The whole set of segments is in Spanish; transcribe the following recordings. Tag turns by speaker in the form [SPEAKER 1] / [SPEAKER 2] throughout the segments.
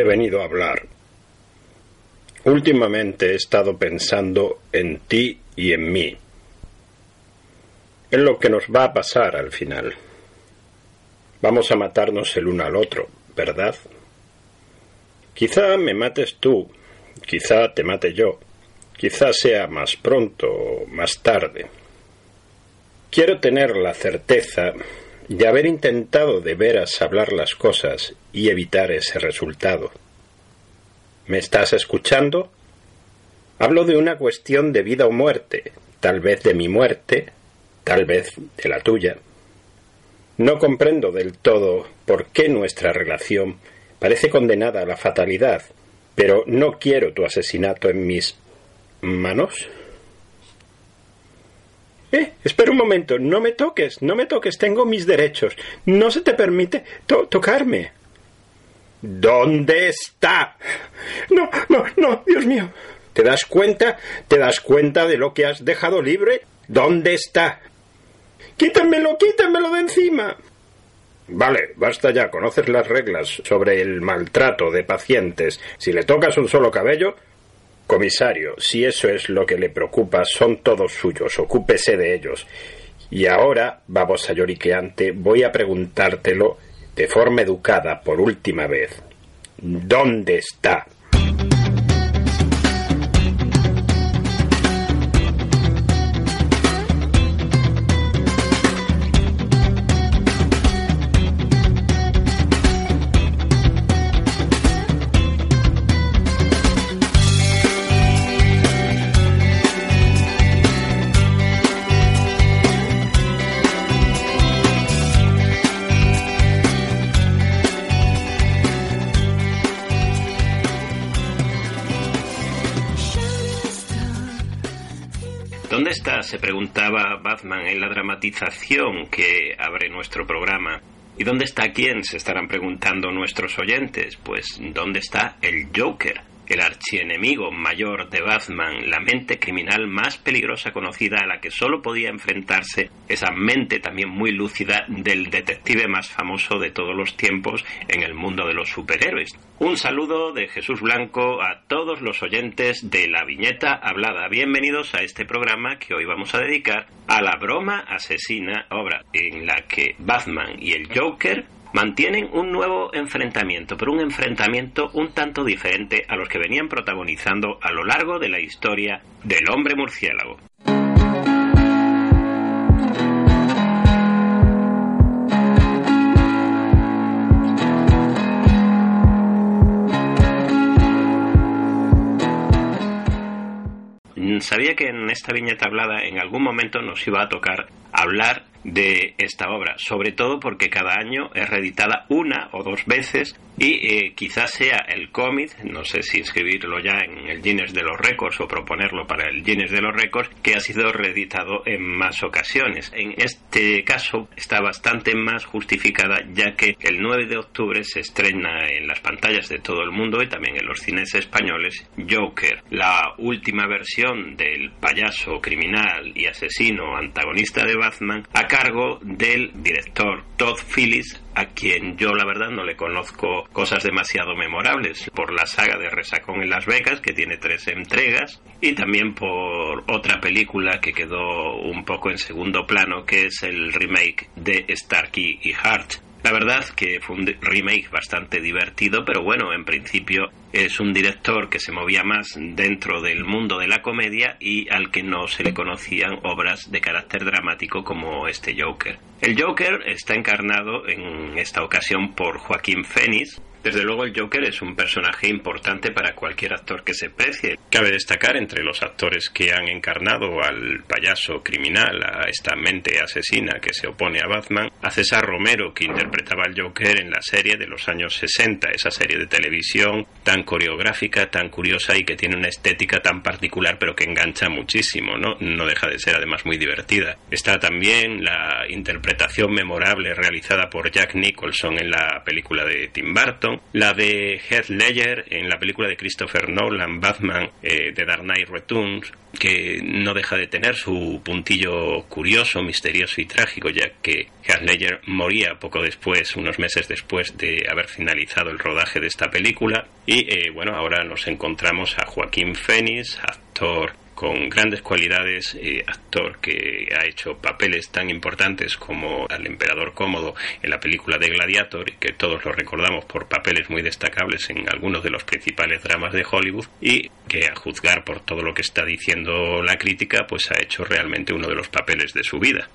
[SPEAKER 1] He venido a hablar. Últimamente he estado pensando en ti y en mí. En lo que nos va a pasar al final. Vamos a matarnos el uno al otro, ¿verdad? Quizá me mates tú, quizá te mate yo, quizá sea más pronto o más tarde. Quiero tener la certeza de haber intentado de veras hablar las cosas y evitar ese resultado. ¿Me estás escuchando? Hablo de una cuestión de vida o muerte, tal vez de mi muerte, tal vez de la tuya. No comprendo del todo por qué nuestra relación parece condenada a la fatalidad, pero no quiero tu asesinato en mis manos. Eh, espera un momento, no me toques, no me toques, tengo mis derechos. No se te permite tocarme. ¿Dónde está? No, no, no, Dios mío. ¿Te das cuenta? ¿Te das cuenta de lo que has dejado libre? ¿Dónde está? Quítamelo, quítamelo de encima. Vale, basta ya, conoces las reglas sobre el maltrato de pacientes. Si le tocas un solo cabello, Comisario, si eso es lo que le preocupa, son todos suyos, ocúpese de ellos. Y ahora, vamos a lloriqueante, voy a preguntártelo de forma educada por última vez. ¿Dónde está?
[SPEAKER 2] Preguntaba Batman en la dramatización que abre nuestro programa. ¿Y dónde está quién? se estarán preguntando nuestros oyentes. Pues, ¿dónde está el Joker? El archienemigo mayor de Batman, la mente criminal más peligrosa conocida a la que solo podía enfrentarse esa mente también muy lúcida del detective más famoso de todos los tiempos en el mundo de los superhéroes. Un saludo de Jesús Blanco a todos los oyentes de la viñeta hablada. Bienvenidos a este programa que hoy vamos a dedicar a la broma asesina, obra en la que Batman y el Joker mantienen un nuevo enfrentamiento, pero un enfrentamiento un tanto diferente a los que venían protagonizando a lo largo de la historia del hombre murciélago. Sabía que en esta viñeta hablada en algún momento nos iba a tocar hablar de esta obra, sobre todo porque cada año es reeditada una o dos veces y eh, quizás sea el cómic, no sé si escribirlo ya en el Guinness de los Récords o proponerlo para el Guinness de los Récords, que ha sido reeditado en más ocasiones. En este caso está bastante más justificada ya que el 9 de octubre se estrena en las pantallas de todo el mundo y también en los cines españoles Joker, la última versión del payaso criminal y asesino antagonista de Batman a cargo del director Todd Phillips a quien yo la verdad no le conozco cosas demasiado memorables. Por la saga de Resacón en Las Vegas que tiene tres entregas y también por otra película que quedó un poco en segundo plano que es el remake de Starkey y Hart La verdad que fue un remake bastante divertido, pero bueno, en principio es un director que se movía más dentro del mundo de la comedia y al que no se le conocían obras de carácter dramático como este Joker. El Joker está encarnado en esta ocasión por Joaquín Phoenix, desde luego el Joker es un personaje importante para cualquier actor que se precie. Cabe destacar entre los actores que han encarnado al payaso criminal, a esta mente asesina que se opone a Batman, a César Romero que interpretaba al Joker en la serie de los años 60, esa serie de televisión tan coreográfica, tan curiosa y que tiene una estética tan particular pero que engancha muchísimo, ¿no? No deja de ser además muy divertida. Está también la interpretación memorable realizada por Jack Nicholson en la película de Tim Burton la de Heath Ledger en la película de Christopher Nolan, Batman, eh, de Dark Knight Returns, que no deja de tener su puntillo curioso, misterioso y trágico, ya que Heath Ledger moría poco después, unos meses después de haber finalizado el rodaje de esta película. Y eh, bueno, ahora nos encontramos a Joaquín Phoenix, actor con grandes cualidades, eh, actor que ha hecho papeles tan importantes como al emperador cómodo en la película de Gladiator, y que todos lo recordamos por papeles muy destacables en algunos de los principales dramas de Hollywood, y que a juzgar por todo lo que está diciendo la crítica, pues ha hecho realmente uno de los papeles de su vida.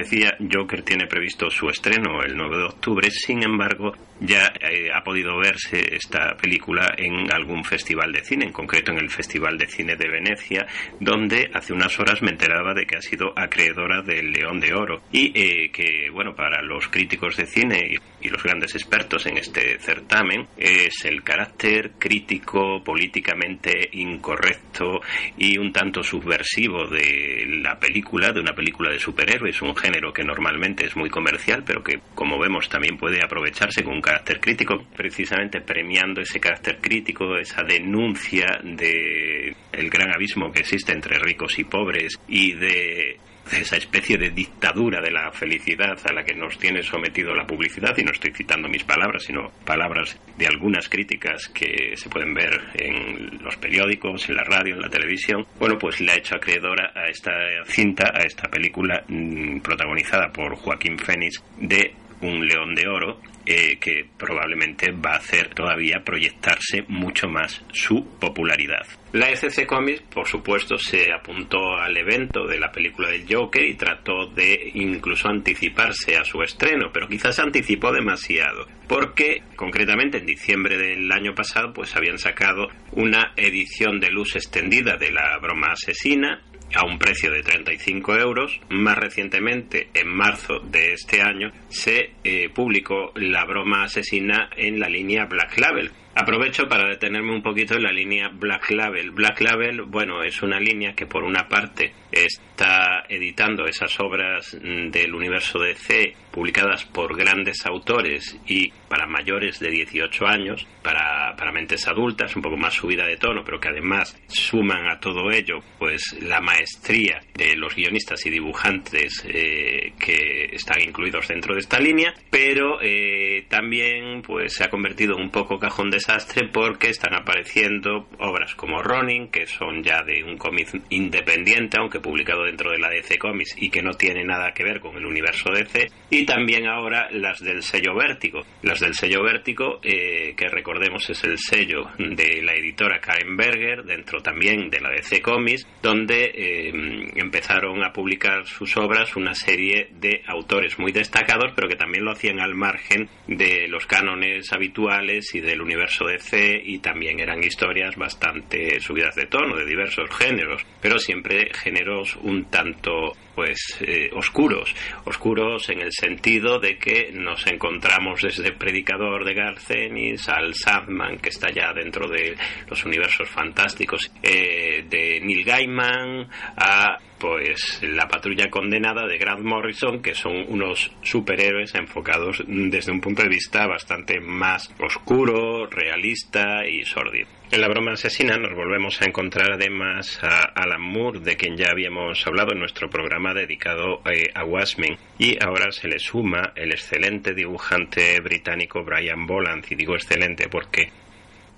[SPEAKER 2] Decía, Joker tiene previsto su estreno el 9 de octubre, sin embargo, ya eh, ha podido verse esta película en algún festival de cine, en concreto en el Festival de Cine de Venecia, donde hace unas horas me enteraba de que ha sido acreedora del León de Oro y eh, que, bueno, para los críticos de cine y los grandes expertos en este certamen es el carácter crítico, políticamente incorrecto y un tanto subversivo de la película, de una película de superhéroes, un género que normalmente es muy comercial, pero que, como vemos, también puede aprovecharse con un carácter crítico, precisamente premiando ese carácter crítico, esa denuncia de el gran abismo que existe entre ricos y pobres y de esa especie de dictadura de la felicidad a la que nos tiene sometido la publicidad, y no estoy citando mis palabras, sino palabras de algunas críticas que se pueden ver en los periódicos, en la radio, en la televisión, bueno, pues le ha hecho acreedora a esta cinta, a esta película mm, protagonizada por Joaquín Fénix de Un León de Oro, eh, que probablemente va a hacer todavía proyectarse mucho más su popularidad. La ECC Comics, por supuesto, se apuntó al evento de la película del Joker y trató de incluso anticiparse a su estreno, pero quizás se anticipó demasiado, porque concretamente en diciembre del año pasado pues habían sacado una edición de luz extendida de la broma asesina a un precio de 35 euros. Más recientemente, en marzo de este año, se eh, publicó La broma asesina en la línea Black Label. Aprovecho para detenerme un poquito en la línea Black Label. Black Label, bueno, es una línea que por una parte está editando esas obras del universo DC publicadas por grandes autores y para mayores de 18 años, para, para mentes adultas, un poco más subida de tono, pero que además suman a todo ello pues la maestría de los guionistas y dibujantes eh, que están incluidos dentro de esta línea, pero eh, también pues se ha convertido en un poco cajón desastre porque están apareciendo obras como Ronin, que son ya de un cómic independiente, aunque publicado dentro de la DC Comics y que no tiene nada que ver con el universo DC, y también ahora las del sello Vértigo. Las del sello Vértigo, eh, que recordemos es el sello de la editora Karen Berger, dentro también de la DC Comics, donde eh, empezaron a publicar sus obras una serie de autores muy destacados, pero que también lo hacían al margen de los cánones habituales y del universo DC, y también eran historias bastante subidas de tono, de diversos géneros, pero siempre géneros un tanto pues eh, oscuros, oscuros en el sentido de que nos encontramos desde Predicador de Garcenis al Sandman que está ya dentro de los universos fantásticos eh, de Neil Gaiman a pues la patrulla condenada de Grant Morrison, que son unos superhéroes enfocados desde un punto de vista bastante más oscuro, realista y sórdido. En la broma asesina nos volvemos a encontrar además a Alan Moore, de quien ya habíamos hablado en nuestro programa dedicado eh, a Watchmen, y ahora se le suma el excelente dibujante británico Brian Boland, y digo excelente porque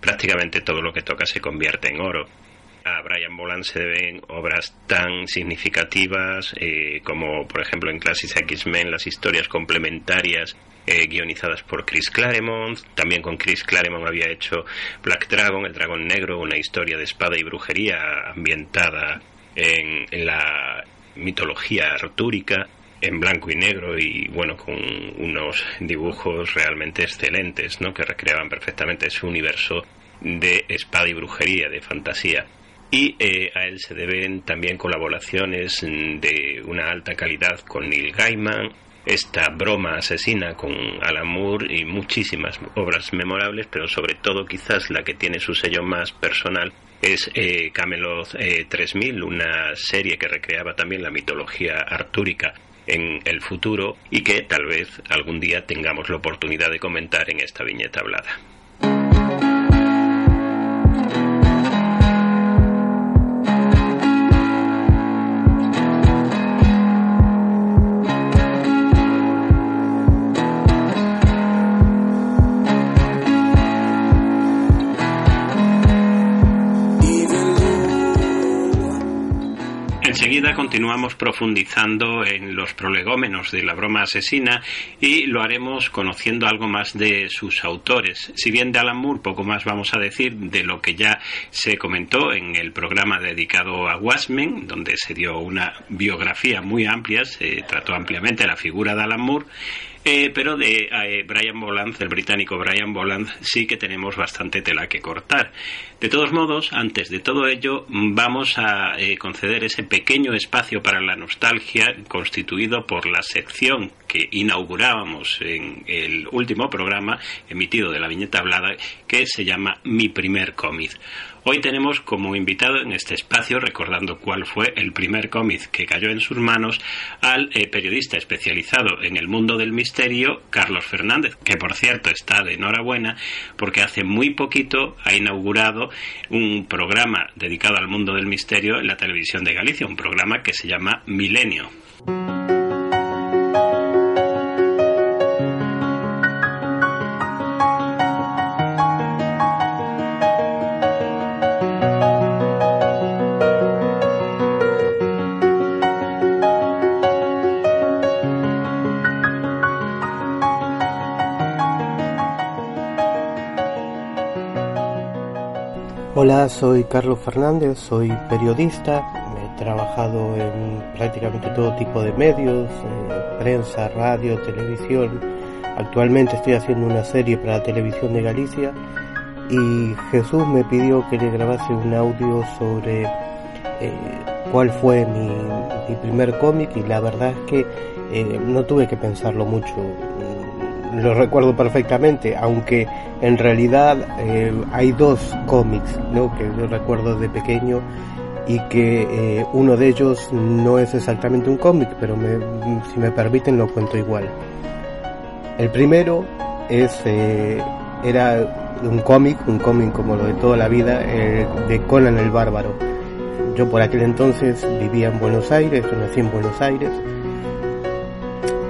[SPEAKER 2] prácticamente todo lo que toca se convierte en oro. A Brian Boland se deben obras tan significativas eh, como, por ejemplo, en Classics X-Men, las historias complementarias eh, guionizadas por Chris Claremont. También con Chris Claremont había hecho Black Dragon, el dragón negro, una historia de espada y brujería ambientada en, la mitología artúrica en blanco y negro y bueno con unos dibujos realmente excelentes ¿no? que recreaban perfectamente ese universo de espada y brujería de fantasía y eh, a él se deben también colaboraciones de una alta calidad con Neil Gaiman esta broma asesina con Alan Moore y muchísimas obras memorables, pero sobre todo quizás la que tiene su sello más personal es eh, Camelot 3000, eh, una serie que recreaba también la mitología artúrica en el futuro y que tal vez algún día tengamos la oportunidad de comentar en esta viñeta hablada. Enseguida continuamos profundizando en los prolegómenos de la broma asesina y lo haremos conociendo algo más de sus autores. Si bien de Alan Moore poco más vamos a decir de lo que ya se comentó en el programa dedicado a Watchmen, donde se dio una biografía muy amplia, se trató ampliamente la figura de Alan Moore eh, pero de eh, Brian Boland, el británico Brian Boland, sí que tenemos bastante tela que cortar. De todos modos, antes de todo ello, vamos a eh, conceder ese pequeño espacio para la nostalgia constituido por la sección que inaugurábamos en el último programa emitido de la viñeta hablada que se llama Mi primer cómic. Hoy tenemos como invitado en este espacio, recordando cuál fue el primer cómic que cayó en sus manos, al eh, periodista especializado en el mundo del misterio, Carlos Fernández, que por cierto está de enhorabuena porque hace muy poquito ha inaugurado un programa dedicado al mundo del misterio en la televisión de Galicia, un programa que se llama Milenio.
[SPEAKER 3] Hola, soy Carlos Fernández, soy periodista, he trabajado en prácticamente todo tipo de medios, eh, prensa, radio, televisión. Actualmente estoy haciendo una serie para la televisión de Galicia y Jesús me pidió que le grabase un audio sobre eh, cuál fue mi, primer cómic y la verdad es que eh, no tuve que pensarlo mucho lo recuerdo perfectamente, aunque en realidad eh, hay dos cómics ¿no? que yo recuerdo de pequeño y que eh, uno de ellos no es exactamente un cómic, pero si me permiten lo cuento igual. El primero es eh, era un cómic, un cómic como lo de toda la vida, de Conan el Bárbaro. Yo por aquel entonces vivía en Buenos Aires, yo nací en Buenos Aires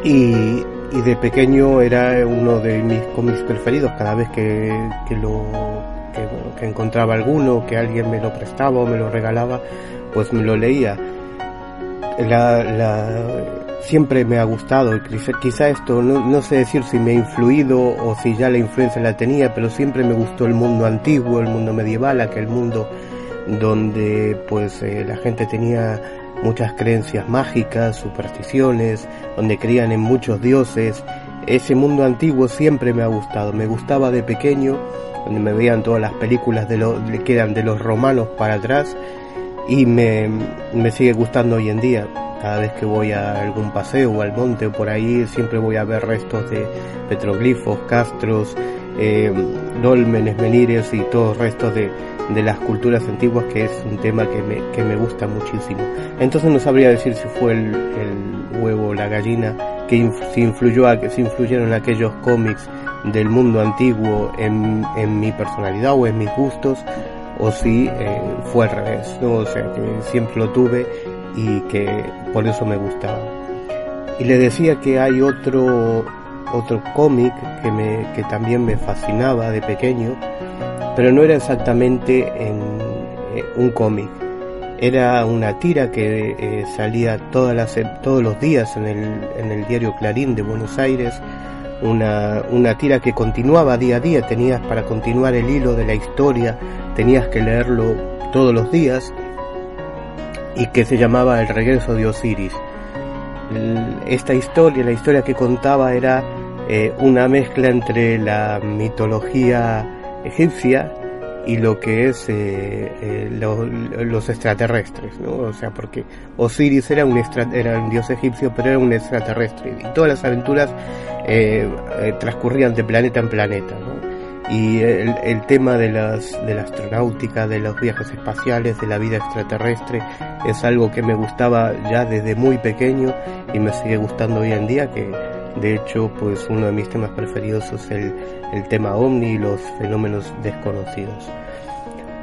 [SPEAKER 3] y y de pequeño era uno de mis cómics preferidos. Cada vez que, lo que, encontraba alguno que alguien me lo prestaba o me lo regalaba pues me lo leía. La, siempre me ha gustado. Quizá esto no, no, sé decir si me ha influido o si ya la influencia la tenía pero siempre me gustó el mundo antiguo el mundo medieval aquel mundo donde pues eh, la gente tenía muchas creencias mágicas, supersticiones, donde creían en muchos dioses. Ese mundo antiguo siempre me ha gustado, me gustaba de pequeño, donde me veían todas las películas de lo, que eran de los romanos para atrás y me, me sigue gustando hoy en día. Cada vez que voy a algún paseo o al monte o por ahí, siempre voy a ver restos de petroglifos, castros, eh, dólmenes, menires y todos restos de, de las culturas antiguas, que es un tema que me, que me gusta muchísimo. Entonces no sabría decir si fue el, huevo o la gallina que si influyó a, si influyeron aquellos cómics del mundo antiguo en, en, mi personalidad o en mis gustos o si eh, fue al revés, ¿no? o sea que siempre lo tuve y que por eso me gustaba. Y le decía que hay otro otro cómic que, que también me fascinaba de pequeño, pero no era exactamente en, eh, un cómic. Era una tira que eh, salía todas las, todos los días en el, en el diario Clarín de Buenos Aires, una, una tira que continuaba día a día, tenías para continuar el hilo de la historia, tenías que leerlo todos los días, y que se llamaba El regreso de Osiris. Esta historia, la historia que contaba era eh, una mezcla entre la mitología egipcia y lo que es eh, eh, los extraterrestres, ¿no? O sea, porque Osiris era un, era un dios egipcio, pero era un extraterrestre y todas las aventuras transcurrían de planeta en planeta, ¿no? Y el, el, tema de, las, de la astronáutica, de los viajes espaciales, de la vida extraterrestre, es algo que me gustaba ya desde muy pequeño y me sigue gustando hoy en día, que de hecho, pues uno de mis temas preferidos es el, el tema ovni y los fenómenos desconocidos.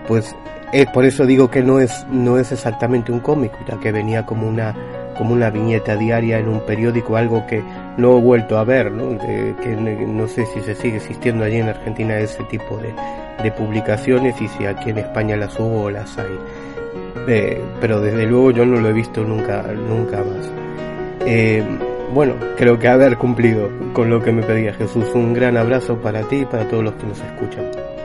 [SPEAKER 3] Pues es por eso digo que no es, no es exactamente un cómic, ya que venía como una, como una viñeta diaria en un periódico, algo que no he vuelto a ver, ¿no? que no sé si se sigue existiendo allí en Argentina ese tipo de, de publicaciones y si aquí en España las hubo o las hay. Eh, pero desde luego yo no lo he visto nunca, nunca más. Eh, bueno, creo que haber cumplido con lo que me pedía Jesús. Un gran abrazo para ti y para todos los que nos escuchan.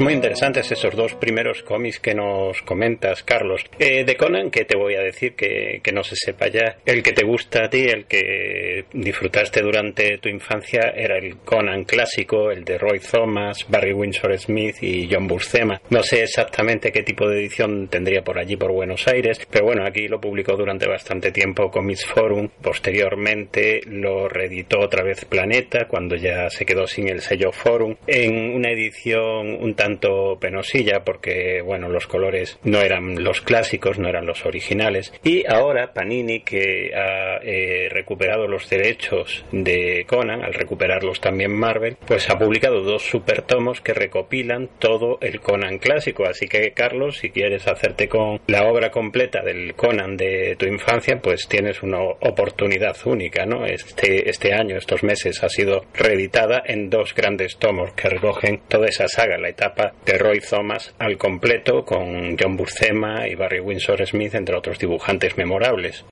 [SPEAKER 2] Muy interesantes esos dos primeros cómics que nos comentas, Carlos. Eh, de Conan, que te voy a decir que, que no se sepa ya. El que te gusta a ti, el que disfrutaste durante tu infancia, era el Conan clásico, el de Roy Thomas, Barry Windsor Smith y John Buscema. No sé exactamente qué tipo de edición tendría por allí, por Buenos Aires, pero bueno, aquí lo publicó durante bastante tiempo Comics Forum. Posteriormente lo reeditó otra vez Planeta, cuando ya se quedó sin el sello Forum, en una edición un tanto tanto penosilla porque, bueno, los colores no eran los clásicos, no eran los originales. Y ahora Panini, que ha eh, recuperado los derechos de Conan, al recuperarlos también Marvel, pues ha publicado dos super tomos que recopilan todo el Conan clásico. Así que, Carlos, si quieres hacerte con la obra completa del Conan de tu infancia, pues tienes una oportunidad única, ¿no? Este, este año, estos meses, ha sido reeditada en dos grandes tomos que recogen toda esa saga, la etapa de Roy Thomas al completo con John Buscema y Barry Windsor Smith, entre otros dibujantes memorables.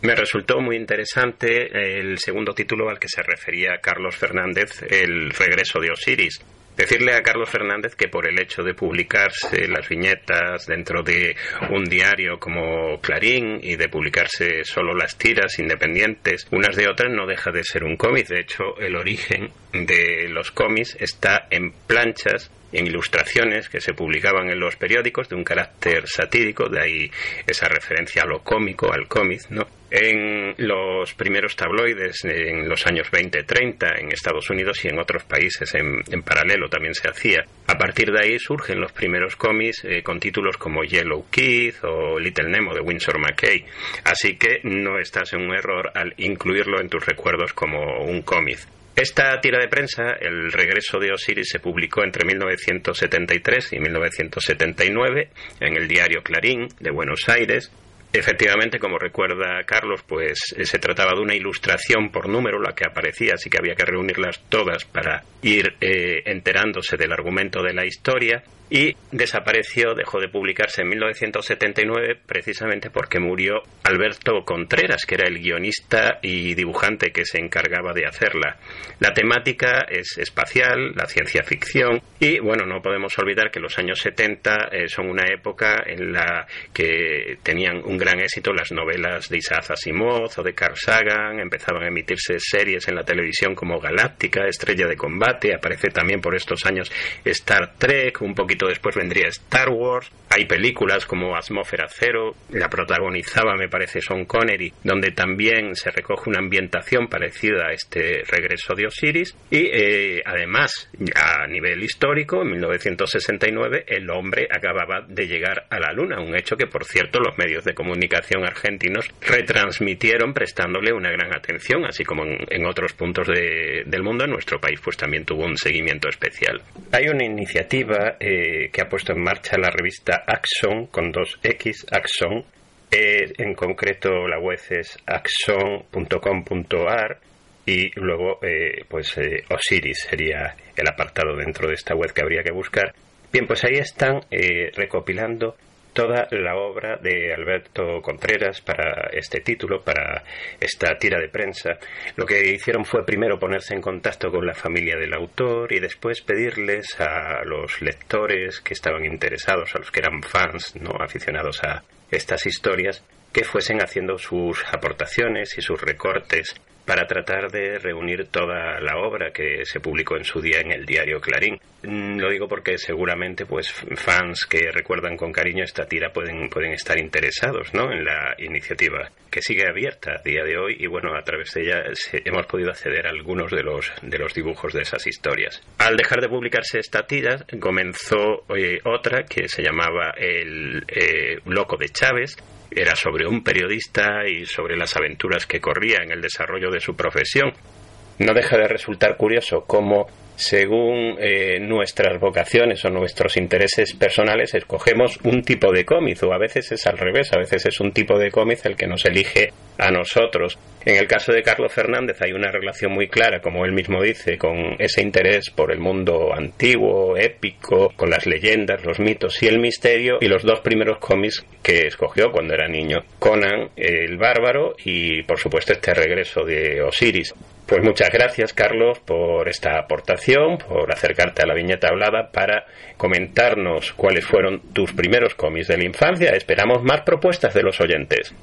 [SPEAKER 2] Me resultó muy interesante el segundo título al que se refería Carlos Fernández, El regreso de Osiris, Decirle a Carlos Fernández que por el hecho de publicarse las viñetas dentro de un diario como Clarín y de publicarse solo las tiras independientes unas de otras no deja de ser un cómic. De hecho, el origen de los cómics está en planchas en ilustraciones que se publicaban en los periódicos de un carácter satírico, de ahí esa referencia a lo cómico, al cómic, ¿no? En los primeros tabloides en los años 20-30 en Estados Unidos y en otros países en, paralelo también se hacía. A partir de ahí surgen los primeros cómics eh, con títulos como Yellow Kid o Little Nemo de Winsor McKay. Así que no estás en un error al incluirlo en tus recuerdos como un cómic. Esta tira de prensa, El regreso de Osiris, se publicó entre 1973 y 1979 en el diario Clarín de Buenos Aires. Efectivamente, como recuerda Carlos, pues eh, se trataba de una ilustración por número, la que aparecía, así que había que reunirlas todas para ir eh, enterándose del argumento de la historia. Y desapareció, dejó de publicarse en 1979 precisamente porque murió Alberto Contreras, que era el guionista y dibujante que se encargaba de hacerla. La temática es espacial, la ciencia ficción y bueno, no podemos olvidar que los años 70 eh, son una época en la que tenían un gran éxito las novelas de Isaac Asimov o de Carl Sagan, empezaban a emitirse series en la televisión como Galáctica, Estrella de Combate, aparece también por estos años Star Trek, un poquito después vendría Star Wars, hay películas como Atmósfera Cero, la protagonizaba me parece Sean Connery, donde también se recoge una ambientación parecida a este regreso de Osiris. Y eh, además a nivel histórico en 1969 el hombre acababa de llegar a la luna, un hecho que por cierto los medios de comunicación argentinos retransmitieron prestándole una gran atención, así como en, otros puntos del mundo. En nuestro país pues también tuvo un seguimiento especial. Hay una iniciativa eh, que ha puesto en marcha la revista Axon con dos X, Axon, eh, en concreto la web es axon.com.ar y luego eh, pues Osiris sería el apartado dentro de esta web que habría que buscar. Bien, pues ahí están recopilando toda la obra de Alberto Contreras para este título, para esta tira de prensa. Lo que hicieron fue primero ponerse en contacto con la familia del autor y después pedirles a los lectores que estaban interesados, a los que eran fans, no aficionados a estas historias, que fuesen haciendo sus aportaciones y sus recortes para tratar de reunir toda la obra que se publicó en su día en el diario Clarín. Mm, lo digo porque seguramente pues fans que recuerdan con cariño esta tira pueden, pueden estar interesados ¿no? en la iniciativa que sigue abierta a día de hoy y bueno a través de ella hemos podido acceder a algunos de los de los dibujos de esas historias. Al dejar de publicarse esta tira comenzó eh, otra que se llamaba El eh, Loco de Chávez era sobre un periodista y sobre las aventuras que corría en el desarrollo de su profesión. No deja de resultar curioso cómo según eh, nuestras vocaciones o nuestros intereses personales, escogemos un tipo de cómic, o a veces es al revés, a veces es un tipo de cómic el que nos elige a nosotros. En el caso de Carlos Fernández hay una relación muy clara, como él mismo dice, con ese interés por el mundo antiguo, épico, con las leyendas, los mitos y el misterio, y los dos primeros cómics que escogió cuando era niño, Conan el Bárbaro y por supuesto este regreso de Osiris. Pues muchas gracias, Carlos, por esta aportación, por acercarte a la viñeta hablada para comentarnos cuáles fueron tus primeros cómics de la infancia. Esperamos más propuestas de los oyentes.